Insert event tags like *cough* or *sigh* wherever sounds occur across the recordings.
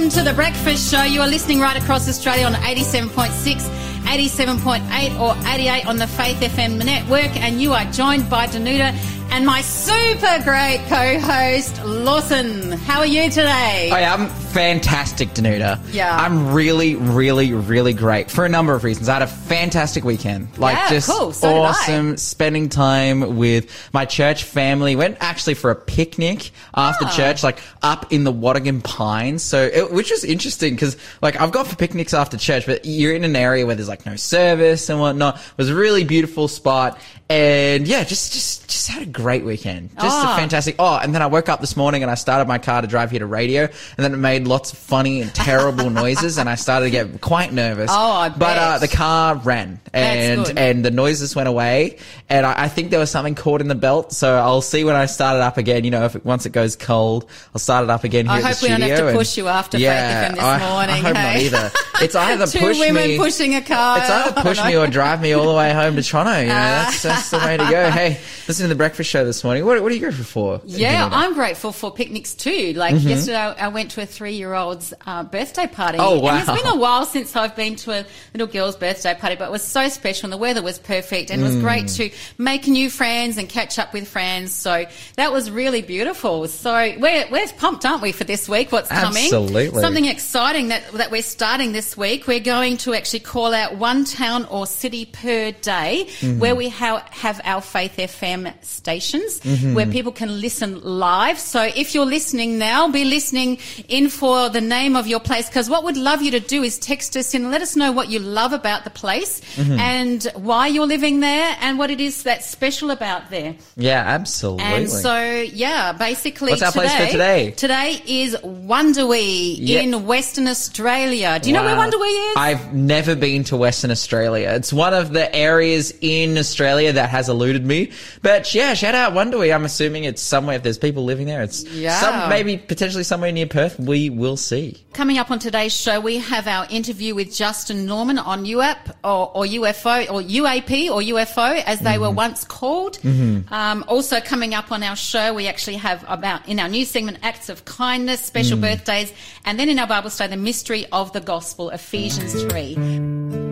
Welcome to the Breakfast Show. You are listening right across Australia on 87.6, 87.8 or 88 on the Faith FM network and you are joined by Danuta and my super great co-host Lawson. How are you today? I am fantastic, Danuta. Yeah. I'm really, really, really great for a number of reasons. I had a fantastic weekend. Like Yeah, just cool. So awesome spending time with my church family. Went actually for a picnic after Ah. church, like up in the Wattigan Pines. So it, which was interesting because like I've gone for picnics after church, but you're in an area where there's like no service and whatnot. It was a really beautiful spot. And yeah, just, just, just had a great weekend. Just Ah. a fantastic. Oh, and then I woke up this morning and I started my car to drive here to radio, and then it made lots of funny and terrible *laughs* noises, and I started to get quite nervous. Oh, I But uh, the car ran, and and the noises went away, and I, I think there was something caught in the belt. So I'll see when I start it up again. You know, if it, once it goes cold, I'll start it up again here I hope we don't have to and- push you after yeah, this I, morning, I hope not either. It's *laughs* either Two push women me, pushing a car. it's either *laughs* push me or drive me all the way home to Toronto. You know, that's, that's the way to go. Hey, listen to the breakfast show this morning. What, what are you grateful for? Yeah, I'm grateful for picnics too. Like yesterday, I went to a three-year-old's uh, birthday party. Oh, And wow. it's been a while since I've been to a little girl's birthday party, but it was so special and the weather was perfect and it was Mm. great to make new friends and catch up with friends. So that was really beautiful. So we're, we're pumped, aren't we, for this week? What's coming? Absolutely. Something exciting that, that we're starting this week. We're going to actually call out one town or city per day Mm-hmm. where we ha- have our Faith FM stations Mm-hmm. where people can listen live. So if you're listening now, be listening in for the name of your place because what we'd love you to do is text us in and let us know what you love about the place Mm-hmm. and why you're living there and what it is that's special about there. Yeah, absolutely. And so, yeah, basically, What's our place for today? Today is Wundowie Yeah. in Western Australia. Do you know where Wow. Wundowie is? I've never been to Western Australia. It's one of the areas in Australia that has eluded me. But yeah, shout out Wundowie. I'm assuming it's somewhere, if there's people living there, it's Yeah. some, maybe potentially somewhere near Perth. We will see. Coming up on today's show, we have our interview with Justin Lawman on UAP or, or UFO or UAP or UFO as they were mm-hmm. once called. Mm-hmm. Um, also coming up on our show, we actually have about in our new segment acts of kindness, special mm. birthdays, and then in our Bible study, the mystery of the gospel, Ephesians three.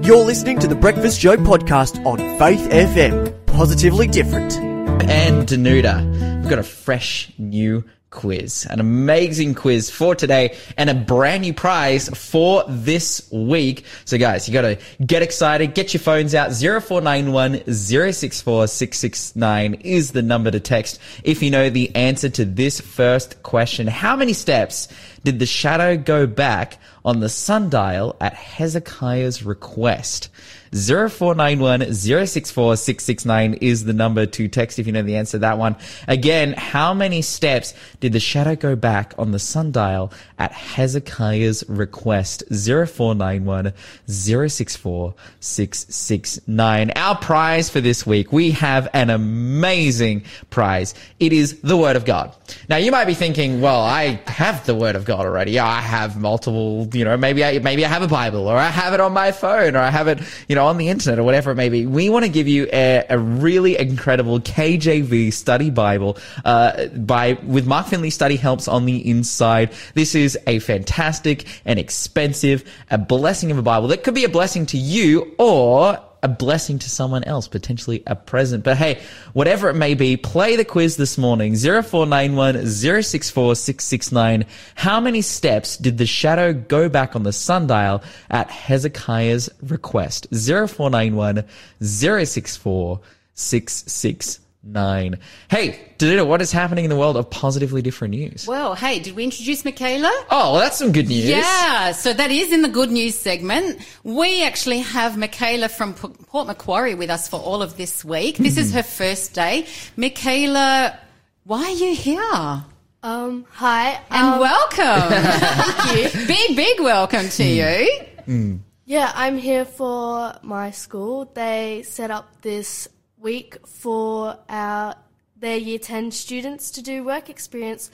You're listening to the Breakfast Show podcast on Faith FM. Positively different. And Danuta, we've got a fresh new quiz, an amazing quiz for today, and a brand new prize for this week. So, guys, you got to get excited, get your phones out. 0491 064 669 is the number to text if you know the answer to this first question. How many steps did the shadow go back on the sundial at Hezekiah's request? 0491 064 669 is the number to text if you know the answer to that one. Again, how many steps did the shadow go back on the sundial at Hezekiah's request? 0491 064 669. Our prize for this week, we have an amazing prize. It is the Word of God. Now, you might be thinking, well, I have the Word of God already. I have multiple, you know, maybe I, maybe I have a Bible or I have it on my phone or I have it, you know, on the internet or whatever it may be. We want to give you a, a really incredible KJV study Bible, uh, by, with Mark Finley study helps on the inside. This is a fantastic and expensive, a blessing of a Bible that could be a blessing to you or a blessing to someone else, potentially a present. But hey, whatever it may be, play the quiz this morning. 0491 064 669. How many steps did the shadow go back on the sundial at Hezekiah's request? 0491 064 669. Hey, Danuta, what is happening in the world of positively different news? Well, hey, did we introduce Michaela? Oh, well, that's some good news. Yeah, so that is in the good news segment. We actually have Michaela from Port Macquarie with us for all of this week. This Hmm. is her first day. Michaela, why are you here? Um, hi. And um, welcome. *laughs* Thank you. Big, big welcome to Hmm. you. Yeah, I'm here for my school. They set up this week for our their year 10 students to do work experience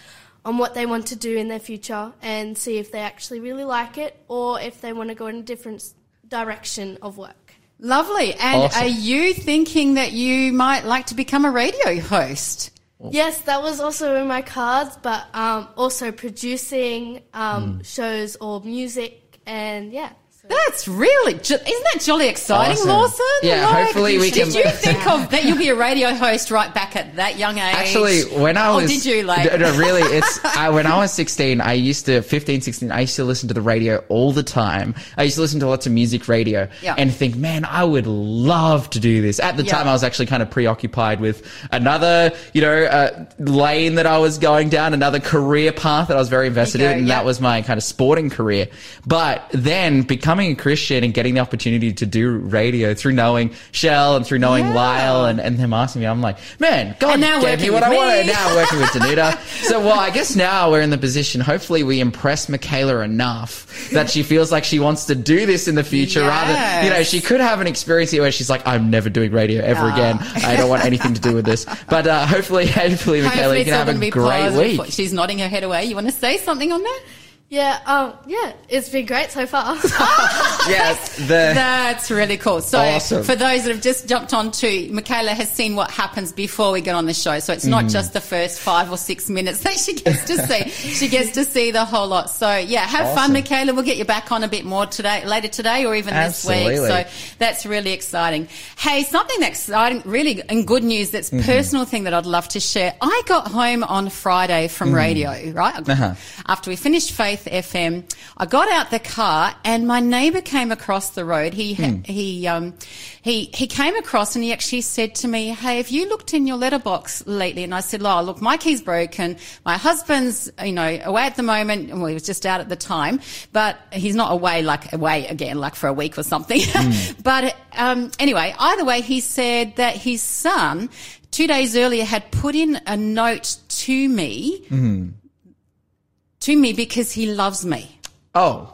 on what they want to do in their future and see if they actually really like it or if they want to go in a different direction of work. Lovely. And Awesome. are you thinking that you might like to become a radio host? Yes, that was also in my cards, but um, also producing um, Mm. shows or music, and yeah. So. That's really, isn't that jolly exciting, Awesome. Lawson? Yeah, hopefully we did can- you think of that you'll be a radio host right back at that young age? Actually, when I Or was. did you, like? No, no, really, *laughs* it's. I, when I was 16, I used to, 15, 16, I used to listen to the radio all the time. I used to listen to lots of music radio Yeah. and think, man, I would love to do this. At the Yeah. time, I was actually kind of preoccupied with another, you know, uh, lane that I was going down, another career path that I was very invested go, in, and yeah. that was my kind of sporting career. But then becoming a Christian and getting the opportunity to do radio through knowing Shell and through knowing Yeah. Lyle and, and them asking me, I'm like, man, God And now gave me what I wanted. Now I'm *laughs* working with Danuta. so, well, I guess now we're in the position, hopefully we impress Michaela enough that she feels like she wants to do this in the future rather, you know, she could have an experience here where she's like, I'm never doing radio ever Ah. again. I don't want anything to do with this. *laughs* But, uh, hopefully, hopefully, Michaela, Hopefully you can have a great week. She's nodding her head away. You want to say something on that? Yeah, um, yeah, it's been great so far. *laughs* Yes, the, That's really cool. So, Awesome. for those that have just jumped on to, Michaela has seen what happens before we get on the show. So, it's not just the first five or six minutes that she gets to see. she gets to see the whole lot. So, yeah, have fun, Awesome. Michaela. We'll get you back on a bit more today, later today, or even this week. So, that's really exciting. Hey, something exciting, really, and good news that's Mm-hmm. personal thing that I'd love to share. I got home on Friday from radio, right? Mm. Uh-huh. After we finished Faith FM, I got out the car and my neighbour came across the road. He Hmm. he um he he came across and he actually said to me, "Hey, have you looked in your letterbox lately?" And I said, "Oh, look, my key's broken. My husband's you know away at the moment. Well, he was just out at the time, but he's not away like away again, like for a week or something. Hmm. *laughs* but um, anyway, either way, he said that his son." Two days earlier had put in a note to me, Mm-hmm. To me because he loves me. oh.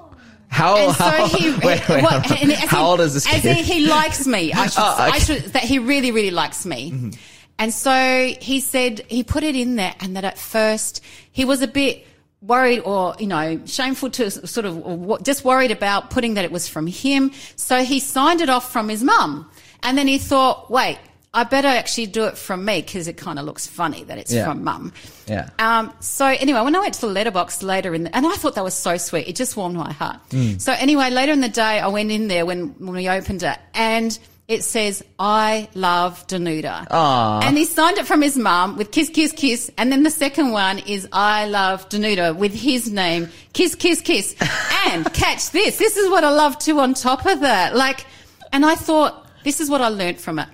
How, And so how, he, *laughs* wait, wait, what- and how in- old is this As kid? in he likes me. I *laughs* should, Oh, okay. Mm-hmm. should, that he really, really likes me. And so he said he put it in there, and that at first he was a bit worried or you know shameful to sort of just worried about putting that it was from him. So he signed it off from his mum, and then he thought, wait. I better actually do it from me because it kind of looks funny that it's Yeah. from mum. Yeah. Um, so anyway, when I went to the letterbox later in the, and I thought that was so sweet. It just warmed my heart. Mm. So anyway, later in the day, I went in there when, when we opened it and it says, I love Danuta. Aw. And he signed it from his mum with kiss, kiss, kiss. And then the second one is I love Danuta with his name, kiss, kiss, kiss. *laughs* and catch this. This is what I love too on top of that. Like, and I thought, this is what I learnt from it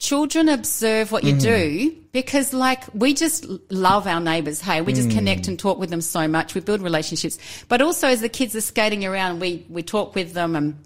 children observe what you do mm. because like we just love our neighbors hey we just mm. connect and talk with them so much. We build relationships. But also as the kids are skating around we we talk with them and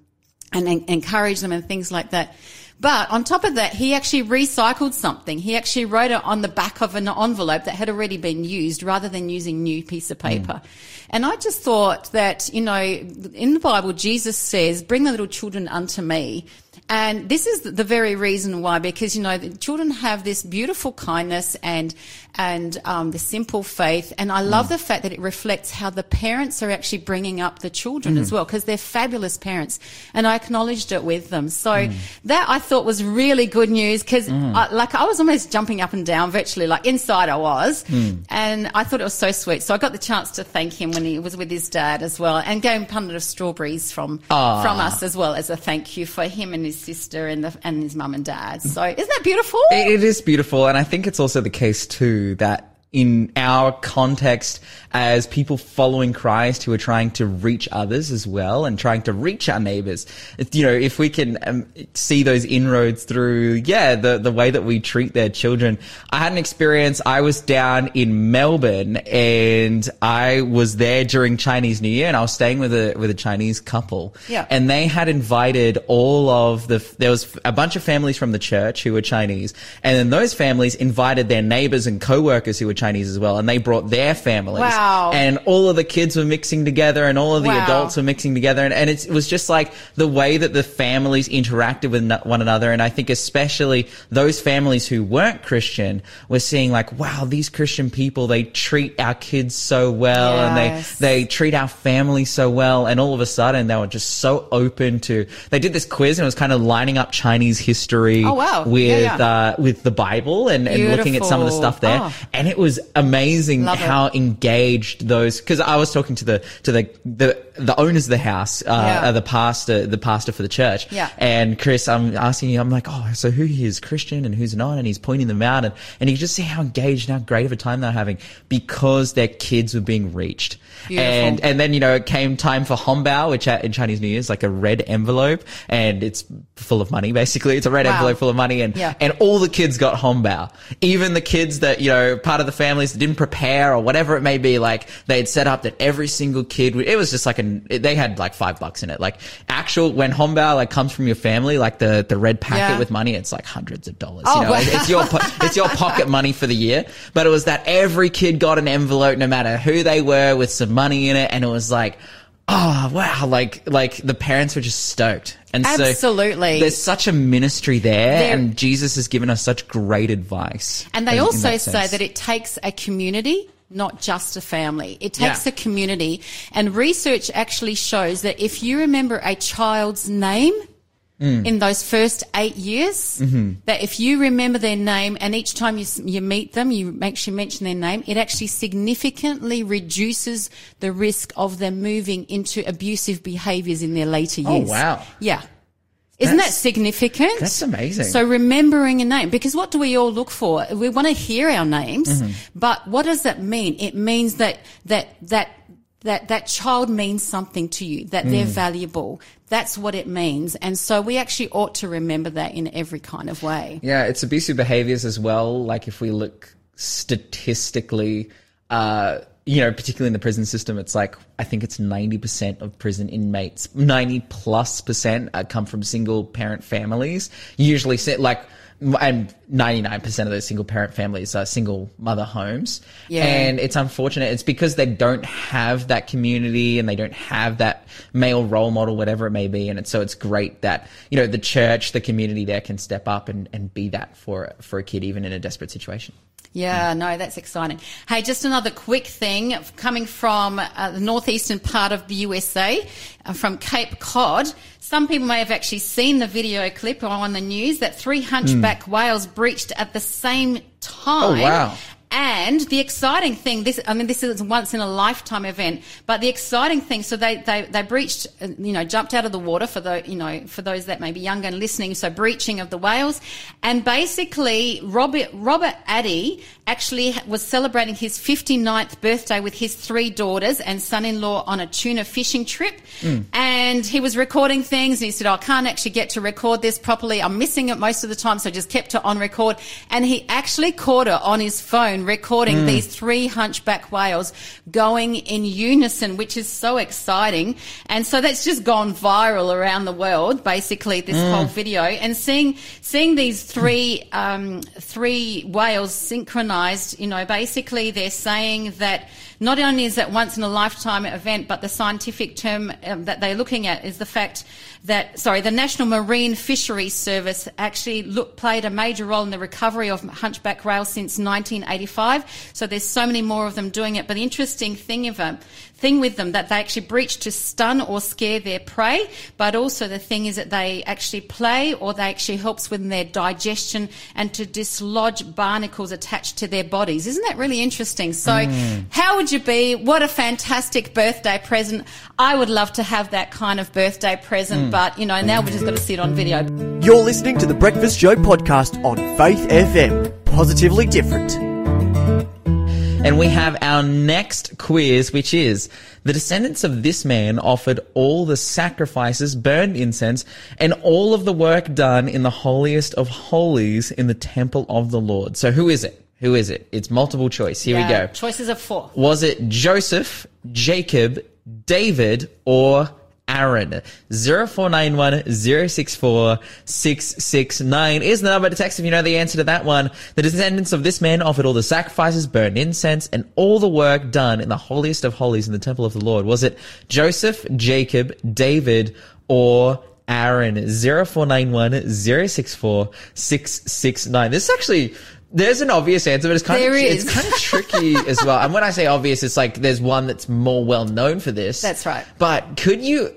and en- encourage them and things like that. But on top of that he actually recycled something. He actually wrote it on the back of an envelope that had already been used rather than using new piece of paper. Mm. And i just thought that you know in the bible jesus says bring the little children unto me and this is the very reason why, because you know, children have this beautiful kindness and and um, the simple faith, and I love mm. the fact that it reflects how the parents are actually bringing up the children as mm. well, because they're fabulous parents, and I acknowledged it with them. So mm. that I thought was really good news, because like I was almost jumping up and down, virtually like inside I was, and I thought it was so sweet. So I got the chance to thank him when he was with his dad as well, and gave him a punnet of strawberries from Aw. from us as well as a thank you for him and his sister and the, and his mum and dad. So isn't that beautiful? It- it is beautiful, and I think it's also the case too that in our context as people following Christ who are trying to reach others as well and trying to reach our neighbors, if, you know, if we can um, see those inroads through, yeah, the, the way that we treat their children. I had an experience. I was down in Melbourne and I was there during Chinese New Year and I was staying with a, with a Chinese couple. Yeah. And they had invited all of the, there was a bunch of families from the church who were Chinese. And then those families invited their neighbors and co-workers who were Chinese as well, and they brought their families. Wow. And all of the kids were mixing together, and all of the Wow. adults were mixing together, and, and it's, it was just like the way that the families interacted with one another. And I think especially those families who weren't Christian were seeing like, wow, these Christian people they treat our kids so well, Yes. and they they treat our family so well, and all of a sudden they were just so open to. They did this quiz, and it was kind of lining up Chinese history Oh, wow. with Yeah, yeah. Uh, with the Bible and, and looking at some of the stuff there, Oh. and it was amazing Love it. how engaged those. Because I was talking to the to the the, the owners of the house, uh, Yeah. uh, the pastor, the pastor for the church, Yeah. and Chris, I'm asking you, I'm like, oh, so who is Christian and who's not, and he's pointing them out, and and you just see how engaged and how great of a time they're having because their kids were being reached. Beautiful. And and then you know it came time for Hongbao, which in Chinese New Year is like a red envelope, and it's full of money. Basically, it's a red Wow. envelope full of money, and Yeah. and all the kids got Hongbao. Even the kids that you know part of the families that didn't prepare or whatever it may be, like they had set up that every single kid. would- It was just like an it- they had like five bucks in it. Like actual when Hongbao like comes from your family, like the the red packet Yeah. with money, it's like hundreds of dollars. Oh, you know, wow. it's your *laughs* it's your pocket money for the year. But it was that every kid got an envelope, no matter who they were, with some money in it, and it was like. Oh wow! Like like the parents were just stoked, and so Absolutely. there's such a ministry there, and Jesus has given us such great advice. And they in- in also that say that it takes a community, not just a family. It takes Yeah. a community. And research actually shows that if you remember a child's name Mm. in those first eight years, Mm-hmm. that if you remember their name and each time you, you meet them, you make sure you mention their name, it actually significantly reduces the risk of them moving into abusive behaviors in their later years. Oh, years. wow. Yeah. Isn't that significant? that's amazing. So remembering a name, because what do we all look for? We want to hear our names, Mm-hmm. but what does that mean? It means that, that, that, that, that child means something to you, that Mm. they're valuable. That's what it means. And so we actually ought to remember that in every kind of way. Yeah, it's abusive behaviors as well. Like if we look statistically, uh, you know, particularly in the prison system, it's like I think it's ninety percent of prison inmates, ninety plus percent, uh, come from single parent families. Usually, like, and ninety nine percent of those single parent families are single mother homes. Yeah. and it's unfortunate. It's because they don't have that community and they don't have that male role model, whatever it may be. And it's, so it's great that, you know, the church, the community there can step up and, and be that for, for a kid, even in a desperate situation. Yeah, no, that's exciting. Hey, just another quick thing coming from uh, the northeastern part of the USA, uh, from Cape Cod. Some people may have actually seen the video clip on the news that three hunchback whales breached at the same time. Oh, wow. And the exciting thing, this, I mean, this is once in a lifetime event, but the exciting thing, so they, they, they breached, you know, jumped out of the water for the, you know, for those that may be younger and listening. So breaching of the whales. And basically, Robert, Robert Addy actually was celebrating his 59th birthday with his three daughters and son-in-law on a tuna fishing trip. Hmm. And he was recording things and he said, oh, I can't actually get to record this properly. I'm missing it most of the time. So I just kept it on record. And he actually caught it on his phone recording these three hunchback whales going in unison, which is so exciting. And so that's just gone viral around the world, basically this whole video. And seeing, seeing these three, um, three whales synchronized, you know, basically they're saying that not only is that once in a lifetime event, but the scientific term um, that they're looking at is the fact that, sorry, the National Marine Fisheries Service actually look, played a major role in the recovery of hunchback whales since 1985. So there's so many more of them doing it. But the interesting thing of them, thing with them that they actually breach to stun or scare their prey, but also the thing is that they actually play or they actually helps with their digestion and to dislodge barnacles attached to their bodies. Isn't that really interesting? So hmm. how would you be? What a fantastic birthday present. I would love to have that kind of birthday present, hmm. but you know, now we're just going to see it on video. You're listening to the Breakfast Show podcast on Faith FM. Positively different. And we have our next quiz, which is the descendants of this man offered all the sacrifices, burned incense, and all of the work done in the holiest of holies in the temple of the Lord. So who is it? Who is it? It's multiple choice. Here Yeah, we go. Choices of four. Was it Joseph, Jacob, David, or Aaron. 0491 064 669 is the number to text if you know the answer to that one. The descendants of this man offered all the sacrifices, burned incense, and all the work done in the holiest of holies in the temple of the Lord. Was it Joseph, Jacob, David, or Aaron? 0491 064 669. This is actually there's an obvious answer, but it's kind There of is. it's kind of tricky *laughs* as well. And when I say obvious, it's like there's one that's more well known for this. That's right. But could you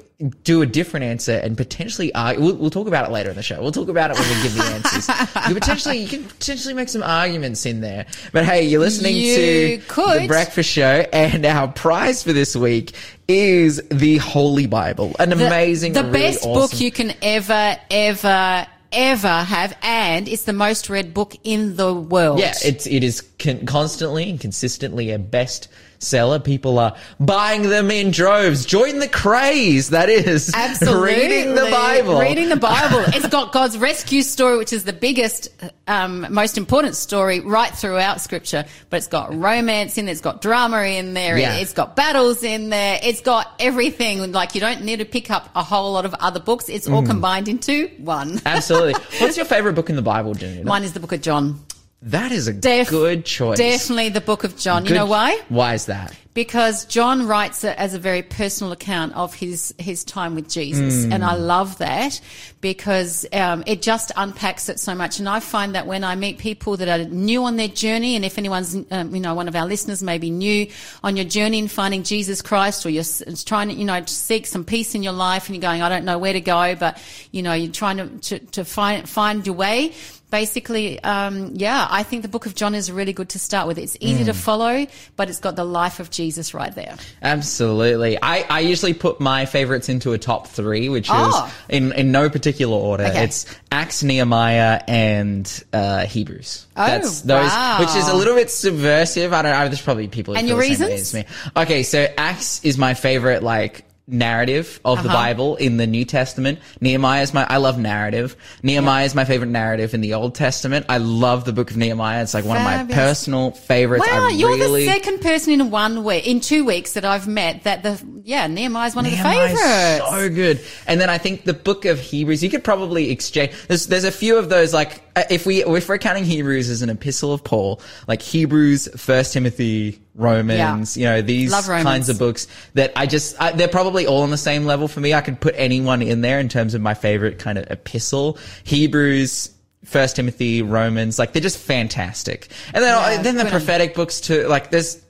do a different answer and potentially argue? We'll, we'll talk about it later in the show. We'll talk about it when we give the answers. you could potentially you could potentially make some arguments in there. But hey, you're listening You to could. the Breakfast Show, and our prize for this week is the Holy Bible, an amazing, the really best awesome- book you can ever, ever, ever have, and it's the most read book in the world. Yeah, it's it is con- constantly and consistently a best seller. People are buying them in droves. Join the craze that is *laughs* Absolutely. reading the Bible. Reading the Bible. *laughs* it's got God's rescue story, which is the biggest, um, most important story right throughout Scripture. But it's got romance in there. It's got drama in there. Yeah. It's got battles in there. It's got everything. Like you don't need to pick up a whole lot of other books. It's Mm. all combined into one. Absolutely. *laughs* What's your favorite book in the Bible, Danuta? Mine is the Book of John. That is a Def- good choice. Definitely the Book of John. You know why? Why is that? because John writes it as a very personal account of his his time with Jesus, and I love that because um, it just unpacks it so much. And I find that when I meet people that are new on their journey, and if anyone's um, you know one of our listeners may be new on your journey in finding Jesus Christ, or you're trying to you know to seek some peace in your life, and you're going, I don't know where to go, but you know you're trying to to, to find find your way basically, um, yeah, I think the book of John is really good to start with. It's easy to follow, but it's got the life of Jesus right there. Absolutely. I, I usually put my favorites into a top three, which Oh. is in, in no particular order. Okay. It's Acts, Nehemiah, and uh, Hebrews. Oh, That's those, wow. which is a little bit subversive. I don't know. There's probably people who And your the same way reasons? Okay, so Acts is my favorite, like, narrative of the Uh-huh. Bible in the New Testament. Nehemiah is my, I love narrative. Nehemiah is my favorite narrative in the Old Testament. I love the book of Nehemiah. It's like one of my personal favorites. Wow, I you're really, the second person in one week, in two weeks that I've met that the, yeah, Nehemiah's one Nehemiah's of the favorites. So good. And then I think the book of Hebrews, you could probably exchange. There's there's a few of those like uh, if we if we're counting Hebrews as an epistle of Paul, like Hebrews, First Timothy, Romans, you know these kinds of books that I just I, they're probably all on the same level for me. I could put anyone in there in terms of my favorite kind of epistle. Hebrews. First Timothy, Romans, like they're just fantastic. And then, Yeah, then the prophetic books too. Like there's,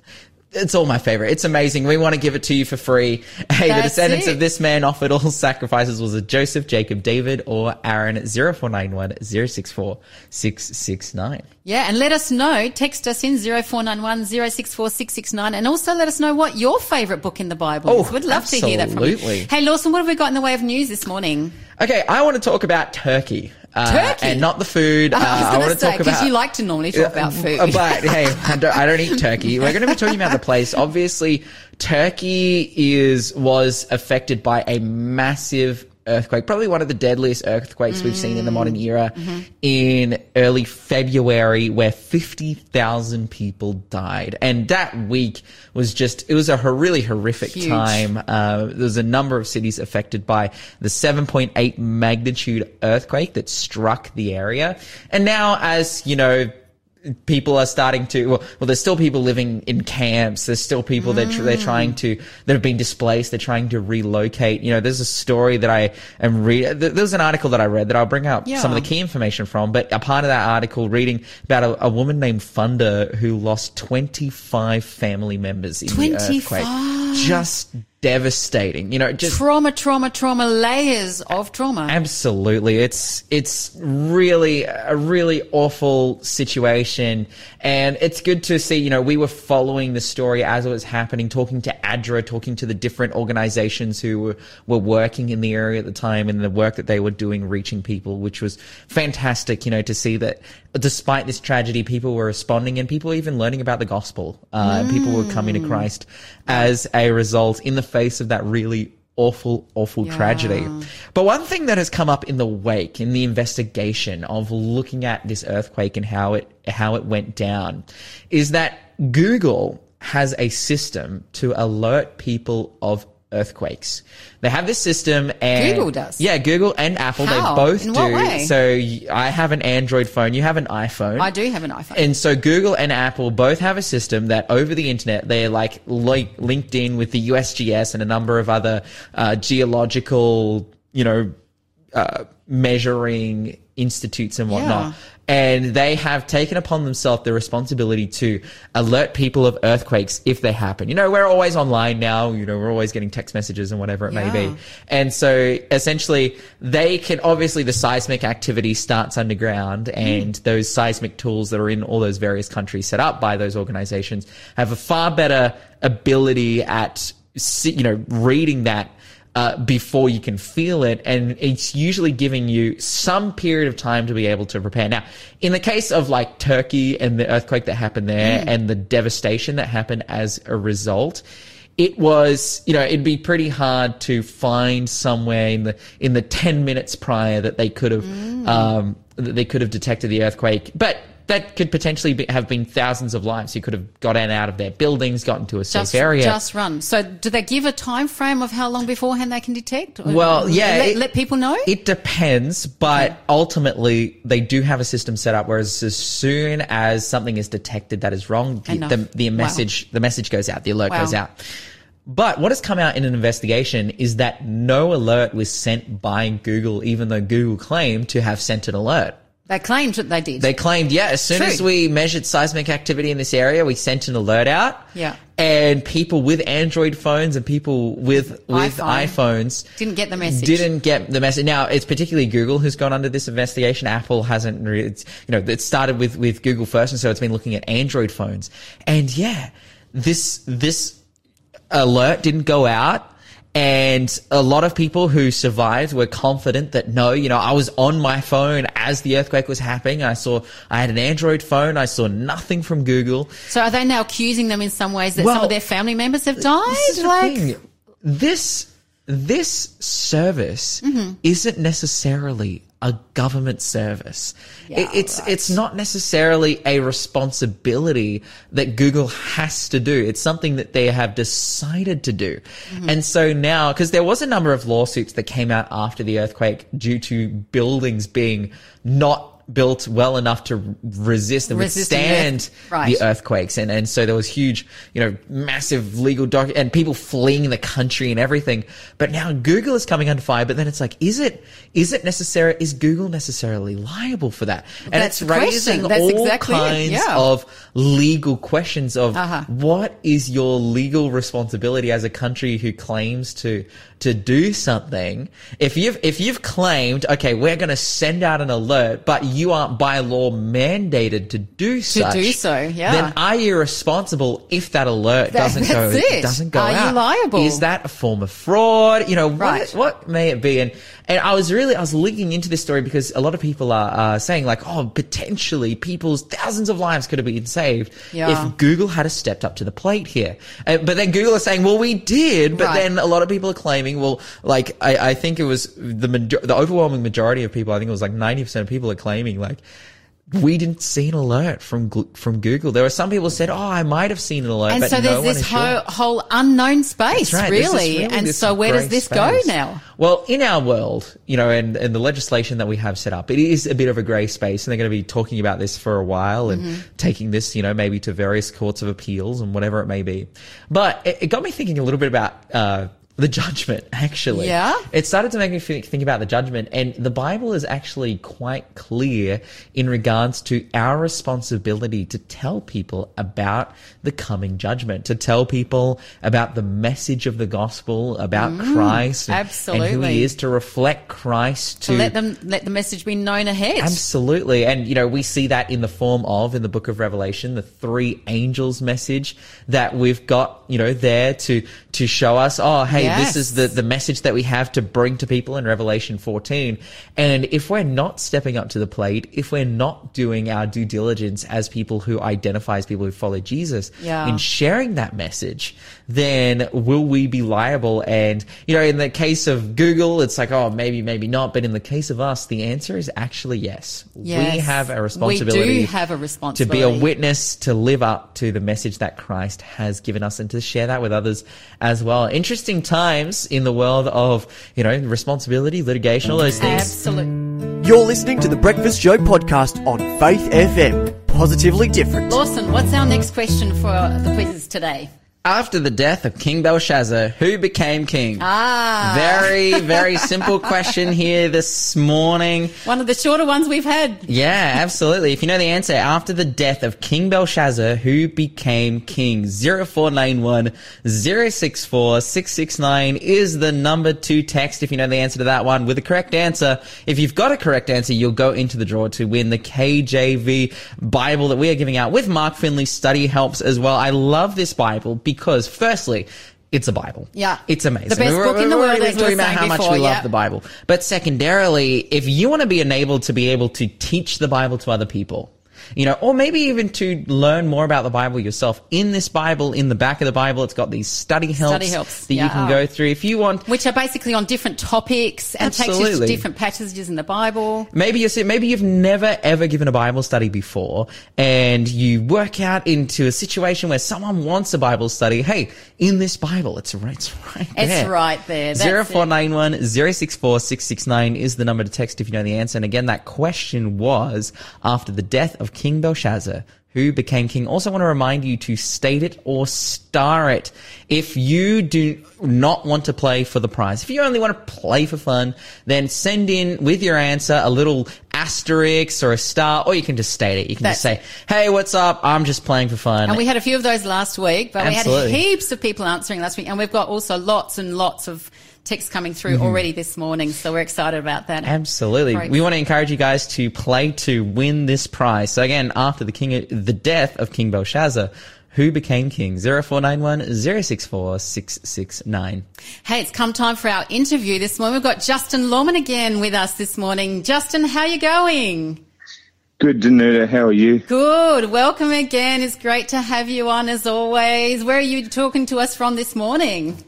it's all my favorite. It's amazing. We want to give it to you for free. *laughs* Hey, the descendants it. of this man offered all *laughs* sacrifices. Was it Joseph, Jacob, David, or Aaron? 0491 064 669. Yeah, and let us know. Text us in 0491 064 669 and also let us know what your favourite book in the Bible is. Oh, We'd love to hear that from you. Hey, Lawson, what have we got in the way of news this morning? Okay, I want to talk about turkey. Uh, Turkey? And not the food. Uh, I was I going want to talk because you like to normally talk about food. Uh, But hey, I don't, I don't eat turkey. We're going to be talking about the place. Obviously, Turkey is was affected by a massive earthquake, probably one of the deadliest earthquakes we've seen in the modern era in early February where 50,000 people died. And that week was just, it was a really horrific Huge. time. Uh, there was a number of cities affected by the 7.8 magnitude earthquake that struck the area. And now as, you know, people are starting to well, well there's still people living in camps. There's still people that tr- they're trying to that have been displaced. They're trying to relocate. You know there's a story that i am read th- there's an article that i read that i'll bring up some of the key information from but a part of that article reading about a, a woman named funda who lost 25 family members in the earthquake. Just devastating you know just Trauma, trauma, trauma, layers of trauma. Absolutely. It's, it's really a really awful situation. And it's good to see, you know, we were following the story as it was happening, talking to ADRA, talking to the different organizations who were, were working in the area at the time and the work that they were doing reaching people, which was fantastic, you know, to see that despite this tragedy, people were responding and people were even learning about the gospel. Uh, and people were coming to Christ as a result in the face of that really awful, awful Yeah. tragedy. But one thing that has come up in the wake, in the investigation of looking at this earthquake and how it, how it went down, is that Google has a system to alert people of earthquakes. They have this system and Google does? Yeah, Google and Apple, How? they both In do. what way? So I have an Android phone, you have an iPhone. I do have an iPhone. And so Google and Apple both have a system that over the internet, they're like li- linked in with the USGS and a number of other uh, geological, you know, uh, measuring institutes and whatnot. Yeah. And they have taken upon themselves the responsibility to alert people of earthquakes if they happen. You know, we're always online now. You know, we're always getting text messages and whatever it may be. And so essentially they can, obviously the seismic activity starts underground hmm. and those seismic tools that are in all those various countries set up by those organizations have a far better ability at, you know, reading that uh, before you can feel it. And it's usually giving you some period of time to be able to prepare. Now, in the case of like Turkey and the earthquake that happened there and the devastation that happened as a result, it was, you know, it'd be pretty hard to find somewhere in the, in the 10 minutes prior that they could have, um, that they could have detected the earthquake. But that could potentially be, have been thousands of lives who could have gotten out of their buildings, gotten to a safe just, area. just run. So, do they give a time frame of how long beforehand they can detect? Well, yeah, Let, it- let people know. It depends, but ultimately they do have a system set up. Whereas as soon as something is detected that is wrong, the, the, the Wow. message the message goes out, the alert Wow. goes out. But what has come out in an investigation is that no alert was sent by Google, even though Google claimed to have sent an alert. They claimed that they did. They claimed, yeah, as soon True. as we measured seismic activity in this area, we sent an alert out. Yeah. And people with Android phones and people with with iPhone. iPhones Didn't get the message. Didn't get the message. Now it's particularly Google who's gone under this investigation. Apple hasn't. Re- it's, you know, it started with with Google first, and so it's been looking at Android phones. And yeah, this this alert didn't go out. And a lot of people who survived were confident that no, you know, I was on my phone as the earthquake was happening. I saw, I had an Android phone. I saw nothing from Google. so, are they now accusing them in some ways that some of their family members have died? This like. This this service Mm-hmm. isn't necessarily a government service. It- Yeah, it's right. it's not necessarily a responsibility that Google has to do. It's something that they have decided to do. Mm-hmm. And so now, because there was a number of lawsuits that came out after the earthquake due to buildings being not built well enough to resist and Resisting withstand earth- right. the earthquakes and and so there was huge you know massive legal doc and people fleeing the country and everything but now google is coming under fire but then it's like is it is it necessary is google necessarily liable for that and That's it's raising. All exactly kinds yeah. of legal questions of Uh-huh. what is your legal responsibility as a country who claims to to do something if you've if you've claimed okay we're going to send out an alert but you aren't by law mandated to do so. such do so, yeah. then are you responsible if that alert That- doesn't go it. doesn't go Are you out liable? is that a form of fraud you know Right. what what may it be and and I was really I was looking into this story because a lot of people are uh, saying like oh potentially people's thousands of lives could have been saved Yeah. if Google had stepped up to the plate here uh, but then Google is saying well we did but Right. then a lot of people are claiming well like I, I think it was the major- the overwhelming majority of people I think it was like 90% of people are claiming like we didn't see an alert from from Google. There were some people who said, "Oh, I might have seen an alert," and but so no there's one this is sure. whole, whole unknown space, right. Really. really and so, where does this go now? Well, in our world, you know, and, and the legislation that we have set up, it is a bit of a grey space, and they're going to be talking about this for a while and Mm-hmm. taking this, you know, maybe to various courts of appeals and whatever it may be. But it, it got me thinking a little bit about. Uh, the judgment, *laughs* actually. Yeah? It started to make me think, about the judgment, and the Bible is actually quite clear in regards to our responsibility to tell people about the coming judgment, to tell people about the message of the gospel, about mm, Christ, and, and who absolutely. He is, to reflect Christ, To let them let the message be known ahead. Absolutely. And, you know, we see that in the form of, in the book of Revelation, the three angels message that we've got, you know, there to, to show us, oh, hey, Yes. this is the, the message that we have to bring to people in Revelation 14. And if we're not stepping up to the plate, if we're not doing our due diligence as people who identify as people who follow Jesus Yeah. in sharing that message, then will we be liable? And, you know, in the case of Google, it's like, oh, maybe, maybe not. But in the case of us, the answer is actually yes. We have a responsibility. We do have a responsibility. To be a witness, to live up to the message that Christ has given us and to share that with others as well. Interesting times in the world of, you know, responsibility, litigation, all those things. Absolutely. You're listening to the Breakfast Show podcast on Faith FM. Positively different. Lawson, what's our next question for the quizzes today? After the death of King Belshazzar, who became king? Ah. Very, very simple question here this morning. One of the shorter ones we've had. Yeah, absolutely. If you know the answer, after the death of King Belshazzar, who became king? 0491 064 669 is the number to text if you know the answer to that one with the correct answer. If you've got a correct answer, you'll go into the draw to win the KJV Bible that we are giving out with Mark Finley study helps as well. I love this Bible because firstly, it's a Bible. Yeah. It's amazing. The best We're- book in the we're world, already as we talking about how much before, we love yeah. the Bible. But secondarily, if you want to be enabled to be able to teach the Bible to other people, you know, or maybe even to learn more about the Bible yourself. In this Bible, in the back of the Bible, it's got these study helps, Study helps, that you can go through. If you want, Which are basically on different topics and takes you to different passages in the Bible. Maybe you maybe you've never ever given a Bible study before, and you work out into a situation where someone wants a Bible study. Hey, in this Bible, it's right, it's right It's there. right there. Zero four nine one zero six four six six nine is the number to text if you know the answer. And again, that question was after the death of King Belshazzar, who became king. Also, want to remind you to state it or star it. If you do not want to play for the prize, if you only want to play for fun, then send in with your answer a little asterisk or a star, or you can just state it. You can just say, "Hey, what's up? I'm just playing for fun." And we had a few of those last week, but Absolutely. we had heaps of people answering last week. And we've got also lots and lots of texts coming through Mm-hmm. already this morning. So we're excited about that. Absolutely. Right. We want to encourage you guys to play to win this prize. So again, after the king, the death of King Belshazzar, who became king? 0491 064 669. Hey, it's come time for our interview this morning. We've got Justin Lawman again with us this morning. Justin, how are you going? Good, Danuta. How are you? Good. Welcome again. It's great to have you on as always. Where are you talking to us from this morning?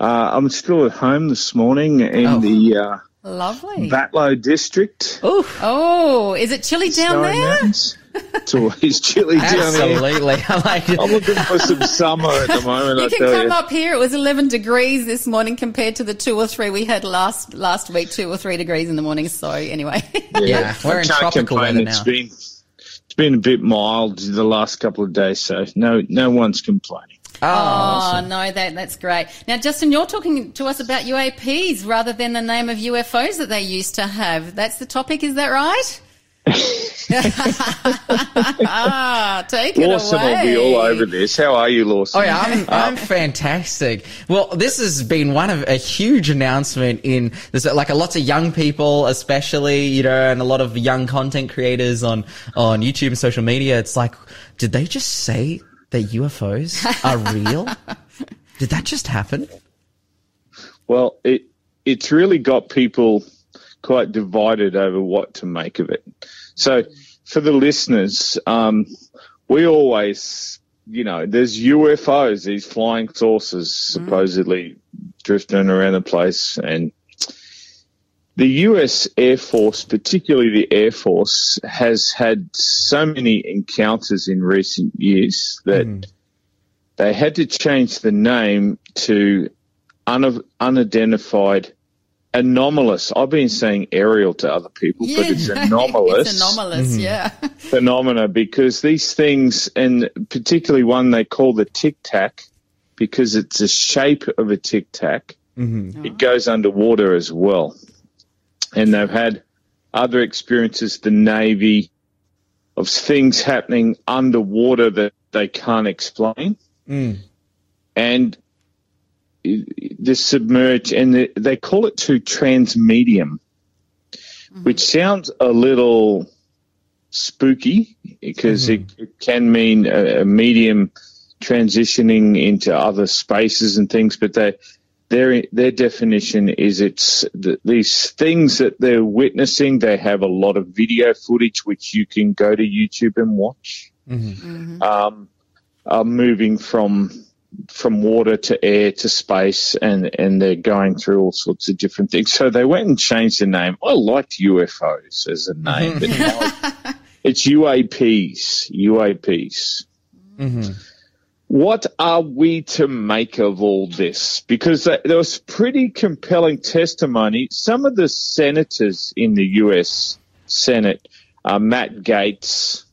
Uh, I'm still at home this morning in Oh. the uh, Lovely. Batlow district. Oh, is it chilly down Snowy there? Mountains. It's always *laughs* chilly down here. Absolutely. I like it. I'm looking for some summer at the *laughs* moment. You I can tell come you. up here. It was 11 degrees this morning compared to the two or three we had last last week, two or three degrees in the morning. So anyway, *laughs* Yeah, we're I in can't tropical complain. weather It's now. been it's been a bit mild the last couple of days, so no no one's complaining. Oh no, that that's great. Now, Justin, you're talking to us about UAPs rather than the name of UFOs that they used to have. That's the topic, is that right? ah, *laughs* take it Lawson away. will be all over this. How are you, Lawson? Oh yeah, I'm, I'm fantastic. Well, this has been one of a huge announcement in there's like a lots of young people, especially you know, and a lot of young content creators on on YouTube and social media. It's like, did they just say that UFOs are real? *laughs* did that just happen? Well, it it's really got people quite divided over what to make of it. So, for the listeners, um, we always, you know, there's UFOs, these flying saucers supposedly drifting around the place, and the U.S. Air Force, particularly the Air Force, has had so many encounters in recent years that mm-hmm. they had to change the name to un- unidentified anomalous. I've been saying aerial to other people, but it's anomalous *laughs* it's anomalous, mm-hmm. yeah. phenomena because these things, and particularly one they call the tic tac, because it's the shape of a tic tac, mm-hmm. it goes underwater as well. And they've had other experiences, the Navy, of things happening underwater that they can't explain. Mm. And the submerge, and the, they call it to transmedium, mm-hmm. which sounds a little spooky because it, it can mean a, a medium transitioning into other spaces and things, but they, their their definition is it's th these things that they're witnessing. They have a lot of video footage which you can go to YouTube and watch. Mm-hmm. Mm-hmm. Um, are moving from from water to air to space, and and they're going through all sorts of different things. So they went and changed the name. I liked UFOs as a name, but *laughs* now it's UAPs. UAPs. Mm-hmm. What are we to make of all this? Because there was pretty compelling testimony. Some of the senators in the U.S. Senate, uh, Matt Gaetz,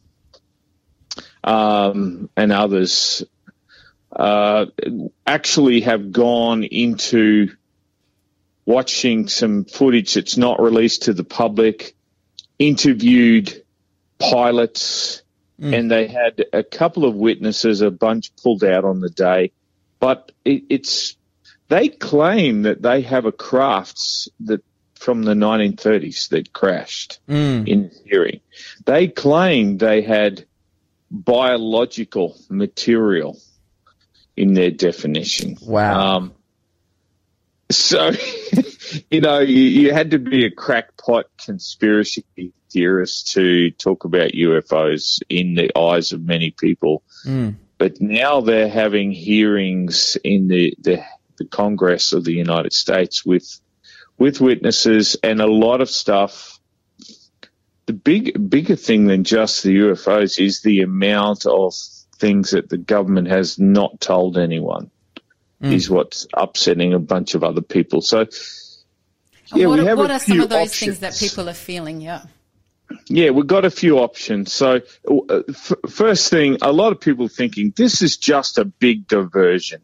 um, and others, uh, actually have gone into watching some footage that's not released to the public, interviewed pilots, Mm. And they had a couple of witnesses, a bunch pulled out on the day, but it, it's they claim that they have a crafts that from the 1930s that crashed mm. in theory. They claim they had biological material in their definition. Wow. Um, so, *laughs* you know, you, you, had to be a crackpot conspiracy theorist to talk about UFOs in the eyes of many people. Mm. But now they're having hearings in the, the, the Congress of the United States with with witnesses and a lot of stuff. The big bigger thing than just the UFOs is the amount of things that the government has not told anyone mm. is what's upsetting a bunch of other people. So, yeah, what, we have what are some of those options. things that people are feeling? Yeah. Yeah, we've got a few options. So, uh, f- first thing, a lot of people thinking this is just a big diversion.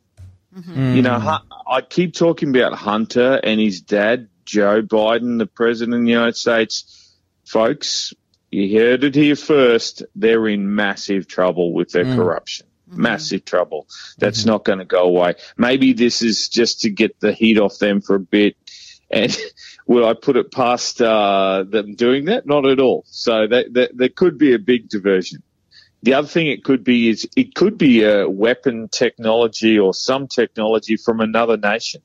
Mm-hmm. You know, I keep talking about Hunter and his dad, Joe Biden, the president of the United States. Folks, you heard it here first. They're in massive trouble with their mm. corruption. Mm-hmm. Massive trouble. That's mm-hmm. not going to go away. Maybe this is just to get the heat off them for a bit. And *laughs* will I put it past uh, them doing that? Not at all. So that, that, there could be a big diversion. The other thing it could be is it could be a weapon technology or some technology from another nation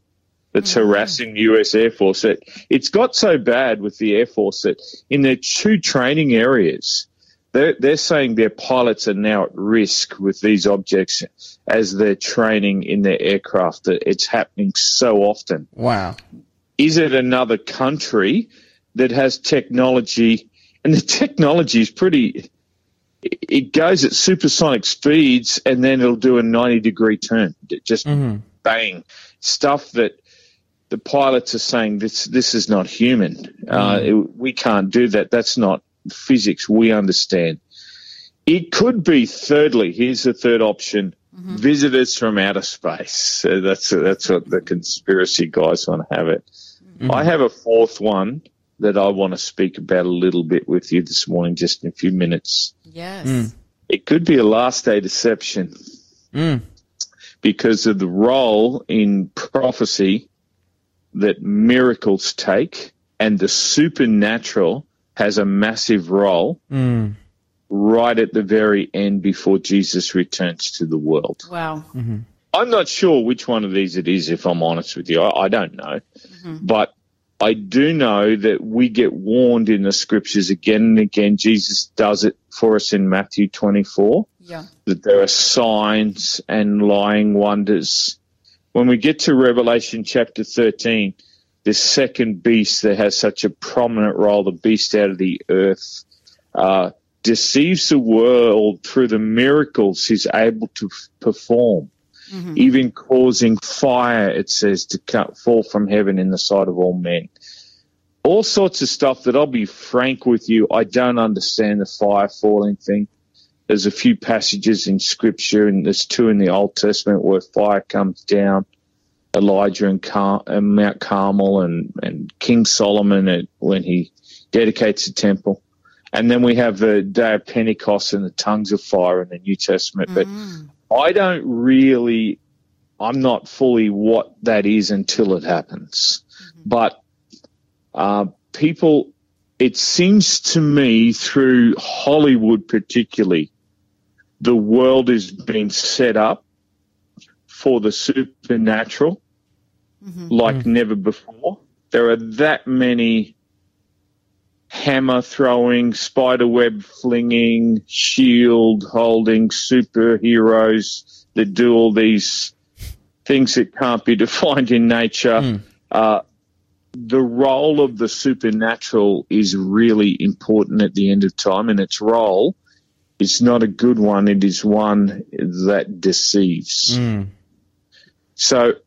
that's mm-hmm. harassing the US Air Force. It, it's got so bad with the Air Force that in their two training areas, they're, they're saying their pilots are now at risk with these objects as they're training in their aircraft. It's happening so often. Wow. Is it another country that has technology? And the technology is pretty, it goes at supersonic speeds and then it'll do a 90 degree turn. Just mm-hmm. bang. Stuff that the pilots are saying this, this is not human. Mm-hmm. Uh, it, we can't do that. That's not physics we understand. It could be, thirdly, here's the third option mm-hmm. visitors from outer space. So that's, that's what the conspiracy guys want to have it. Mm-hmm. I have a fourth one that I want to speak about a little bit with you this morning, just in a few minutes. Yes. Mm. It could be a last day deception mm. because of the role in prophecy that miracles take and the supernatural has a massive role mm. right at the very end before Jesus returns to the world. Wow. Mm-hmm. I'm not sure which one of these it is, if I'm honest with you. I, I don't know. Mm-hmm. But I do know that we get warned in the scriptures again and again. Jesus does it for us in Matthew 24. Yeah. That there are signs and lying wonders. When we get to Revelation chapter 13, this second beast that has such a prominent role, the beast out of the earth, uh, deceives the world through the miracles he's able to f- perform, mm-hmm. even causing fire, it says, to cut, fall from heaven in the sight of all men. All sorts of stuff that I'll be frank with you, I don't understand the fire falling thing. There's a few passages in scripture and there's two in the Old Testament where fire comes down Elijah and, Car- and Mount Carmel and, and King Solomon at, when he dedicates the temple. And then we have the day of Pentecost and the tongues of fire in the New Testament. Mm. But I don't really, I'm not fully what that is until it happens. Mm-hmm. But uh, people, it seems to me through Hollywood particularly, the world is being set up for the supernatural mm-hmm. like mm-hmm. never before. There are that many hammer throwing, spider web flinging, shield holding superheroes that do all these things that can't be *laughs* defined in nature. Mm. Uh, the role of the supernatural is really important at the end of time, and its role is not a good one. It is one that deceives. So *laughs*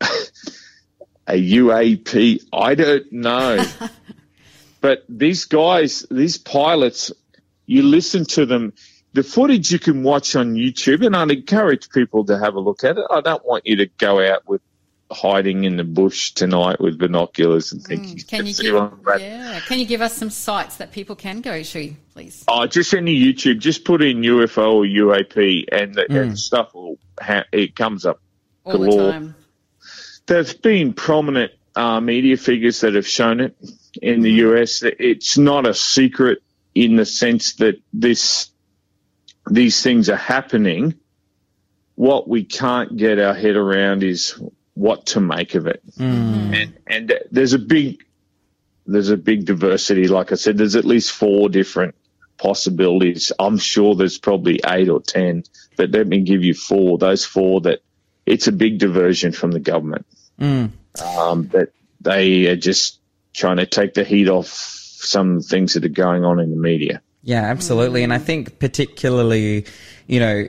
a UAP, I don't know. *laughs* but these guys, these pilots, you listen to them. The footage you can watch on YouTube, and I'd encourage people to have a look at it. I don't want you to go out with hiding in the bush tonight with binoculars and thinking. Mm, Can you see give, what yeah, can you give us some sites that people can go to, please? Oh, just any YouTube, just put in UFO or UAP, and the, that stuff will ha- it comes up. All the time. There's been prominent uh, media figures that have shown it in the mm-hmm. US. It's not a secret in the sense that this these things are happening. What we can't get our head around is what to make of it, mm. and and there's a big there's a big diversity. Like I said, there's at least four different possibilities. I'm sure there's probably eight or ten, but let me give you four. Those four that it's a big diversion from the government. Mm. Um, that they are just trying to take the heat off some things that are going on in the media. Yeah, absolutely. And I think particularly, you know,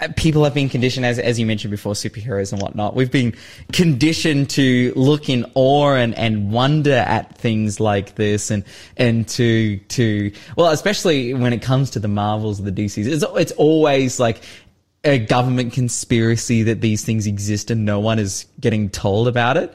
uh, people have been conditioned, as, as you mentioned before, superheroes and whatnot. We've been conditioned to look in awe and, and wonder at things like this and, and to, to, well, especially when it comes to the Marvels, the DCs, it's, it's always like, a government conspiracy that these things exist and no one is getting told about it.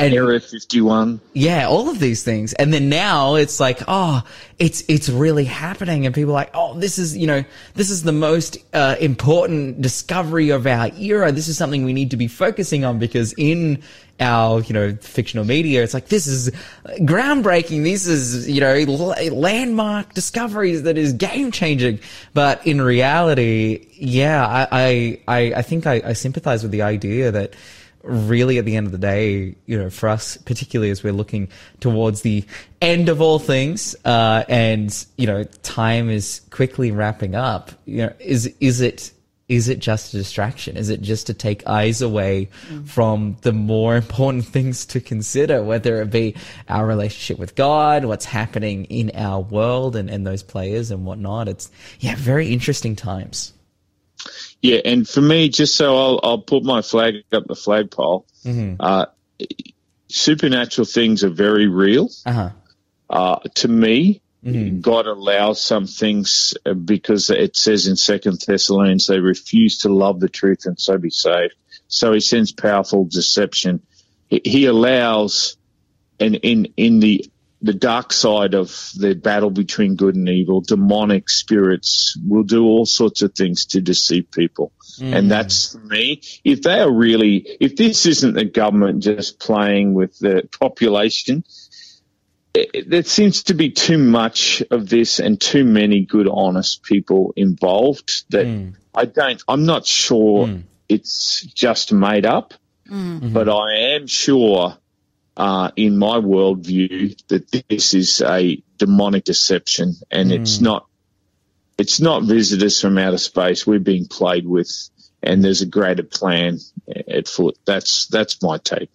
And Area 51. yeah, all of these things. And then now it's like, oh, it's, it's really happening. And people are like, oh, this is, you know, this is the most uh, important discovery of our era. This is something we need to be focusing on because in our, you know, fictional media, it's like, this is groundbreaking. This is, you know, landmark discoveries that is game changing. But in reality, yeah, I, I, I, I think I, I sympathize with the idea that, really at the end of the day, you know, for us, particularly as we're looking towards the end of all things, uh, and, you know, time is quickly wrapping up, you know, is, is it, is it just a distraction? Is it just to take eyes away from the more *laughs* important things to consider, whether it be our relationship with God, what's happening in our world and, and those players and whatnot? It's, yeah, very interesting times. Yeah, and for me, just so I'll, I'll put my flag up the flagpole, uh, supernatural things are very real. Uh huh. Uh, to me, God allows some things uh, because it says in Second Thessalonians they refuse to love the truth and so be saved. So He sends powerful deception. He, he allows, and in in the the dark side of the battle between good and evil, demonic spirits will do all sorts of things to deceive people. Mm. And that's for me. If they are really, if this isn't the government just playing with the population, there seems to be too much of this and too many good, honest people involved that mm. I don't, I'm not sure mm. it's just made up, mm-hmm. but I am sure uh, in my worldview that this is a demonic deception and it's not it's not visitors from outer space. We're being played with, and there's a greater plan at foot. That's that's my take.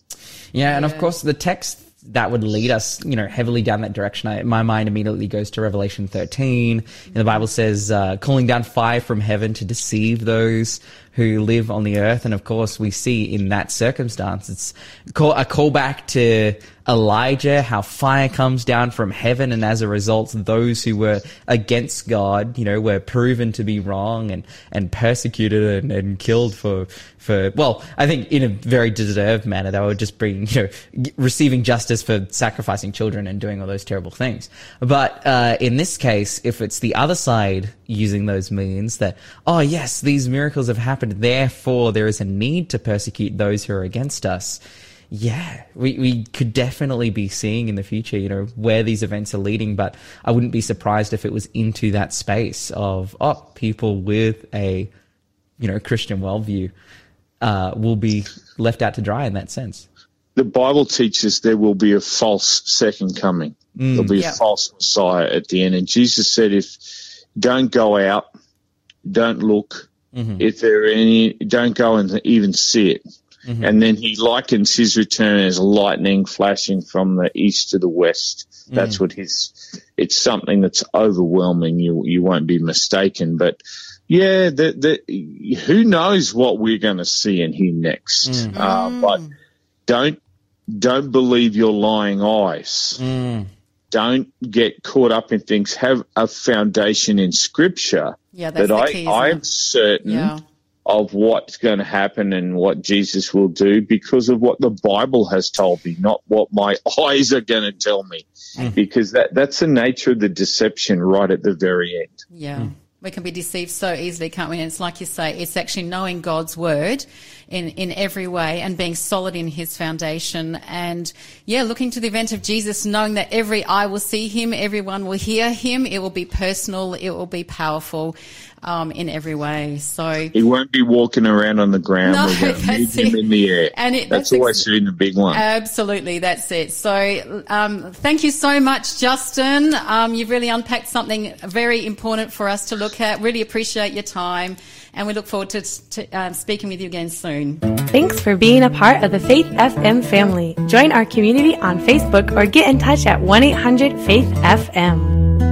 Yeah, and of course the text that would lead us, you know, heavily down that direction. I, my mind immediately goes to Revelation 13. And the Bible says, uh, calling down fire from heaven to deceive those who live on the earth. And of course, we see in that circumstance, it's a callback to Elijah, how fire comes down from heaven. And as a result, those who were against God, you know, were proven to be wrong and, and persecuted and, and killed for, for, well, I think in a very deserved manner. They were just being, you know, receiving justice for sacrificing children and doing all those terrible things. But, uh, in this case, if it's the other side using those means that, oh yes, these miracles have happened, therefore there is a need to persecute those who are against us. Yeah, we, we could definitely be seeing in the future, you know, where these events are leading, but I wouldn't be surprised if it was into that space of, oh, people with a, you know, Christian worldview, uh, will be left out to dry in that sense. The Bible teaches there will be a false second coming. There'll be Yeah. a false Messiah at the end. And Jesus said, if don't go out, don't look. If there are any, don't go and even see it. And then he likens his return as lightning flashing from the east to the west. That's what his it's something that's overwhelming. You you won't be mistaken, but yeah, the, the, who knows what we're going to see and hear next? Mm. Uh, but don't don't believe your lying eyes. Mm. Don't get caught up in things. Have a foundation in Scripture. Yeah, that's that the I, key, I'm it? certain Yeah. of what's going to happen and what Jesus will do because of what the Bible has told me, not what my *laughs* eyes are going to tell me. Hmm. Because that that's the nature of the deception right at the very end. Yeah. Hmm. We can be deceived so easily, can't we? And it's like you say, it's actually knowing God's word in, in every way and being solid in his foundation. And yeah, looking to the event of Jesus, knowing that every eye will see him, everyone will hear him. It will be personal. It will be powerful, um, in every way. So He won't be walking around on the ground. No, We're going to meet that's him it. in the air. And it- that's, that's always ex- been the big one. Absolutely, that's it. So, um, thank you so much, Justin. Um, you've really unpacked something very important for us to look at. Really appreciate your time, and we look forward to, to um, speaking with you again soon. Thanks for being a part of the Faith FM family. Join our community on Facebook or get in touch at 1 800 Faith FM.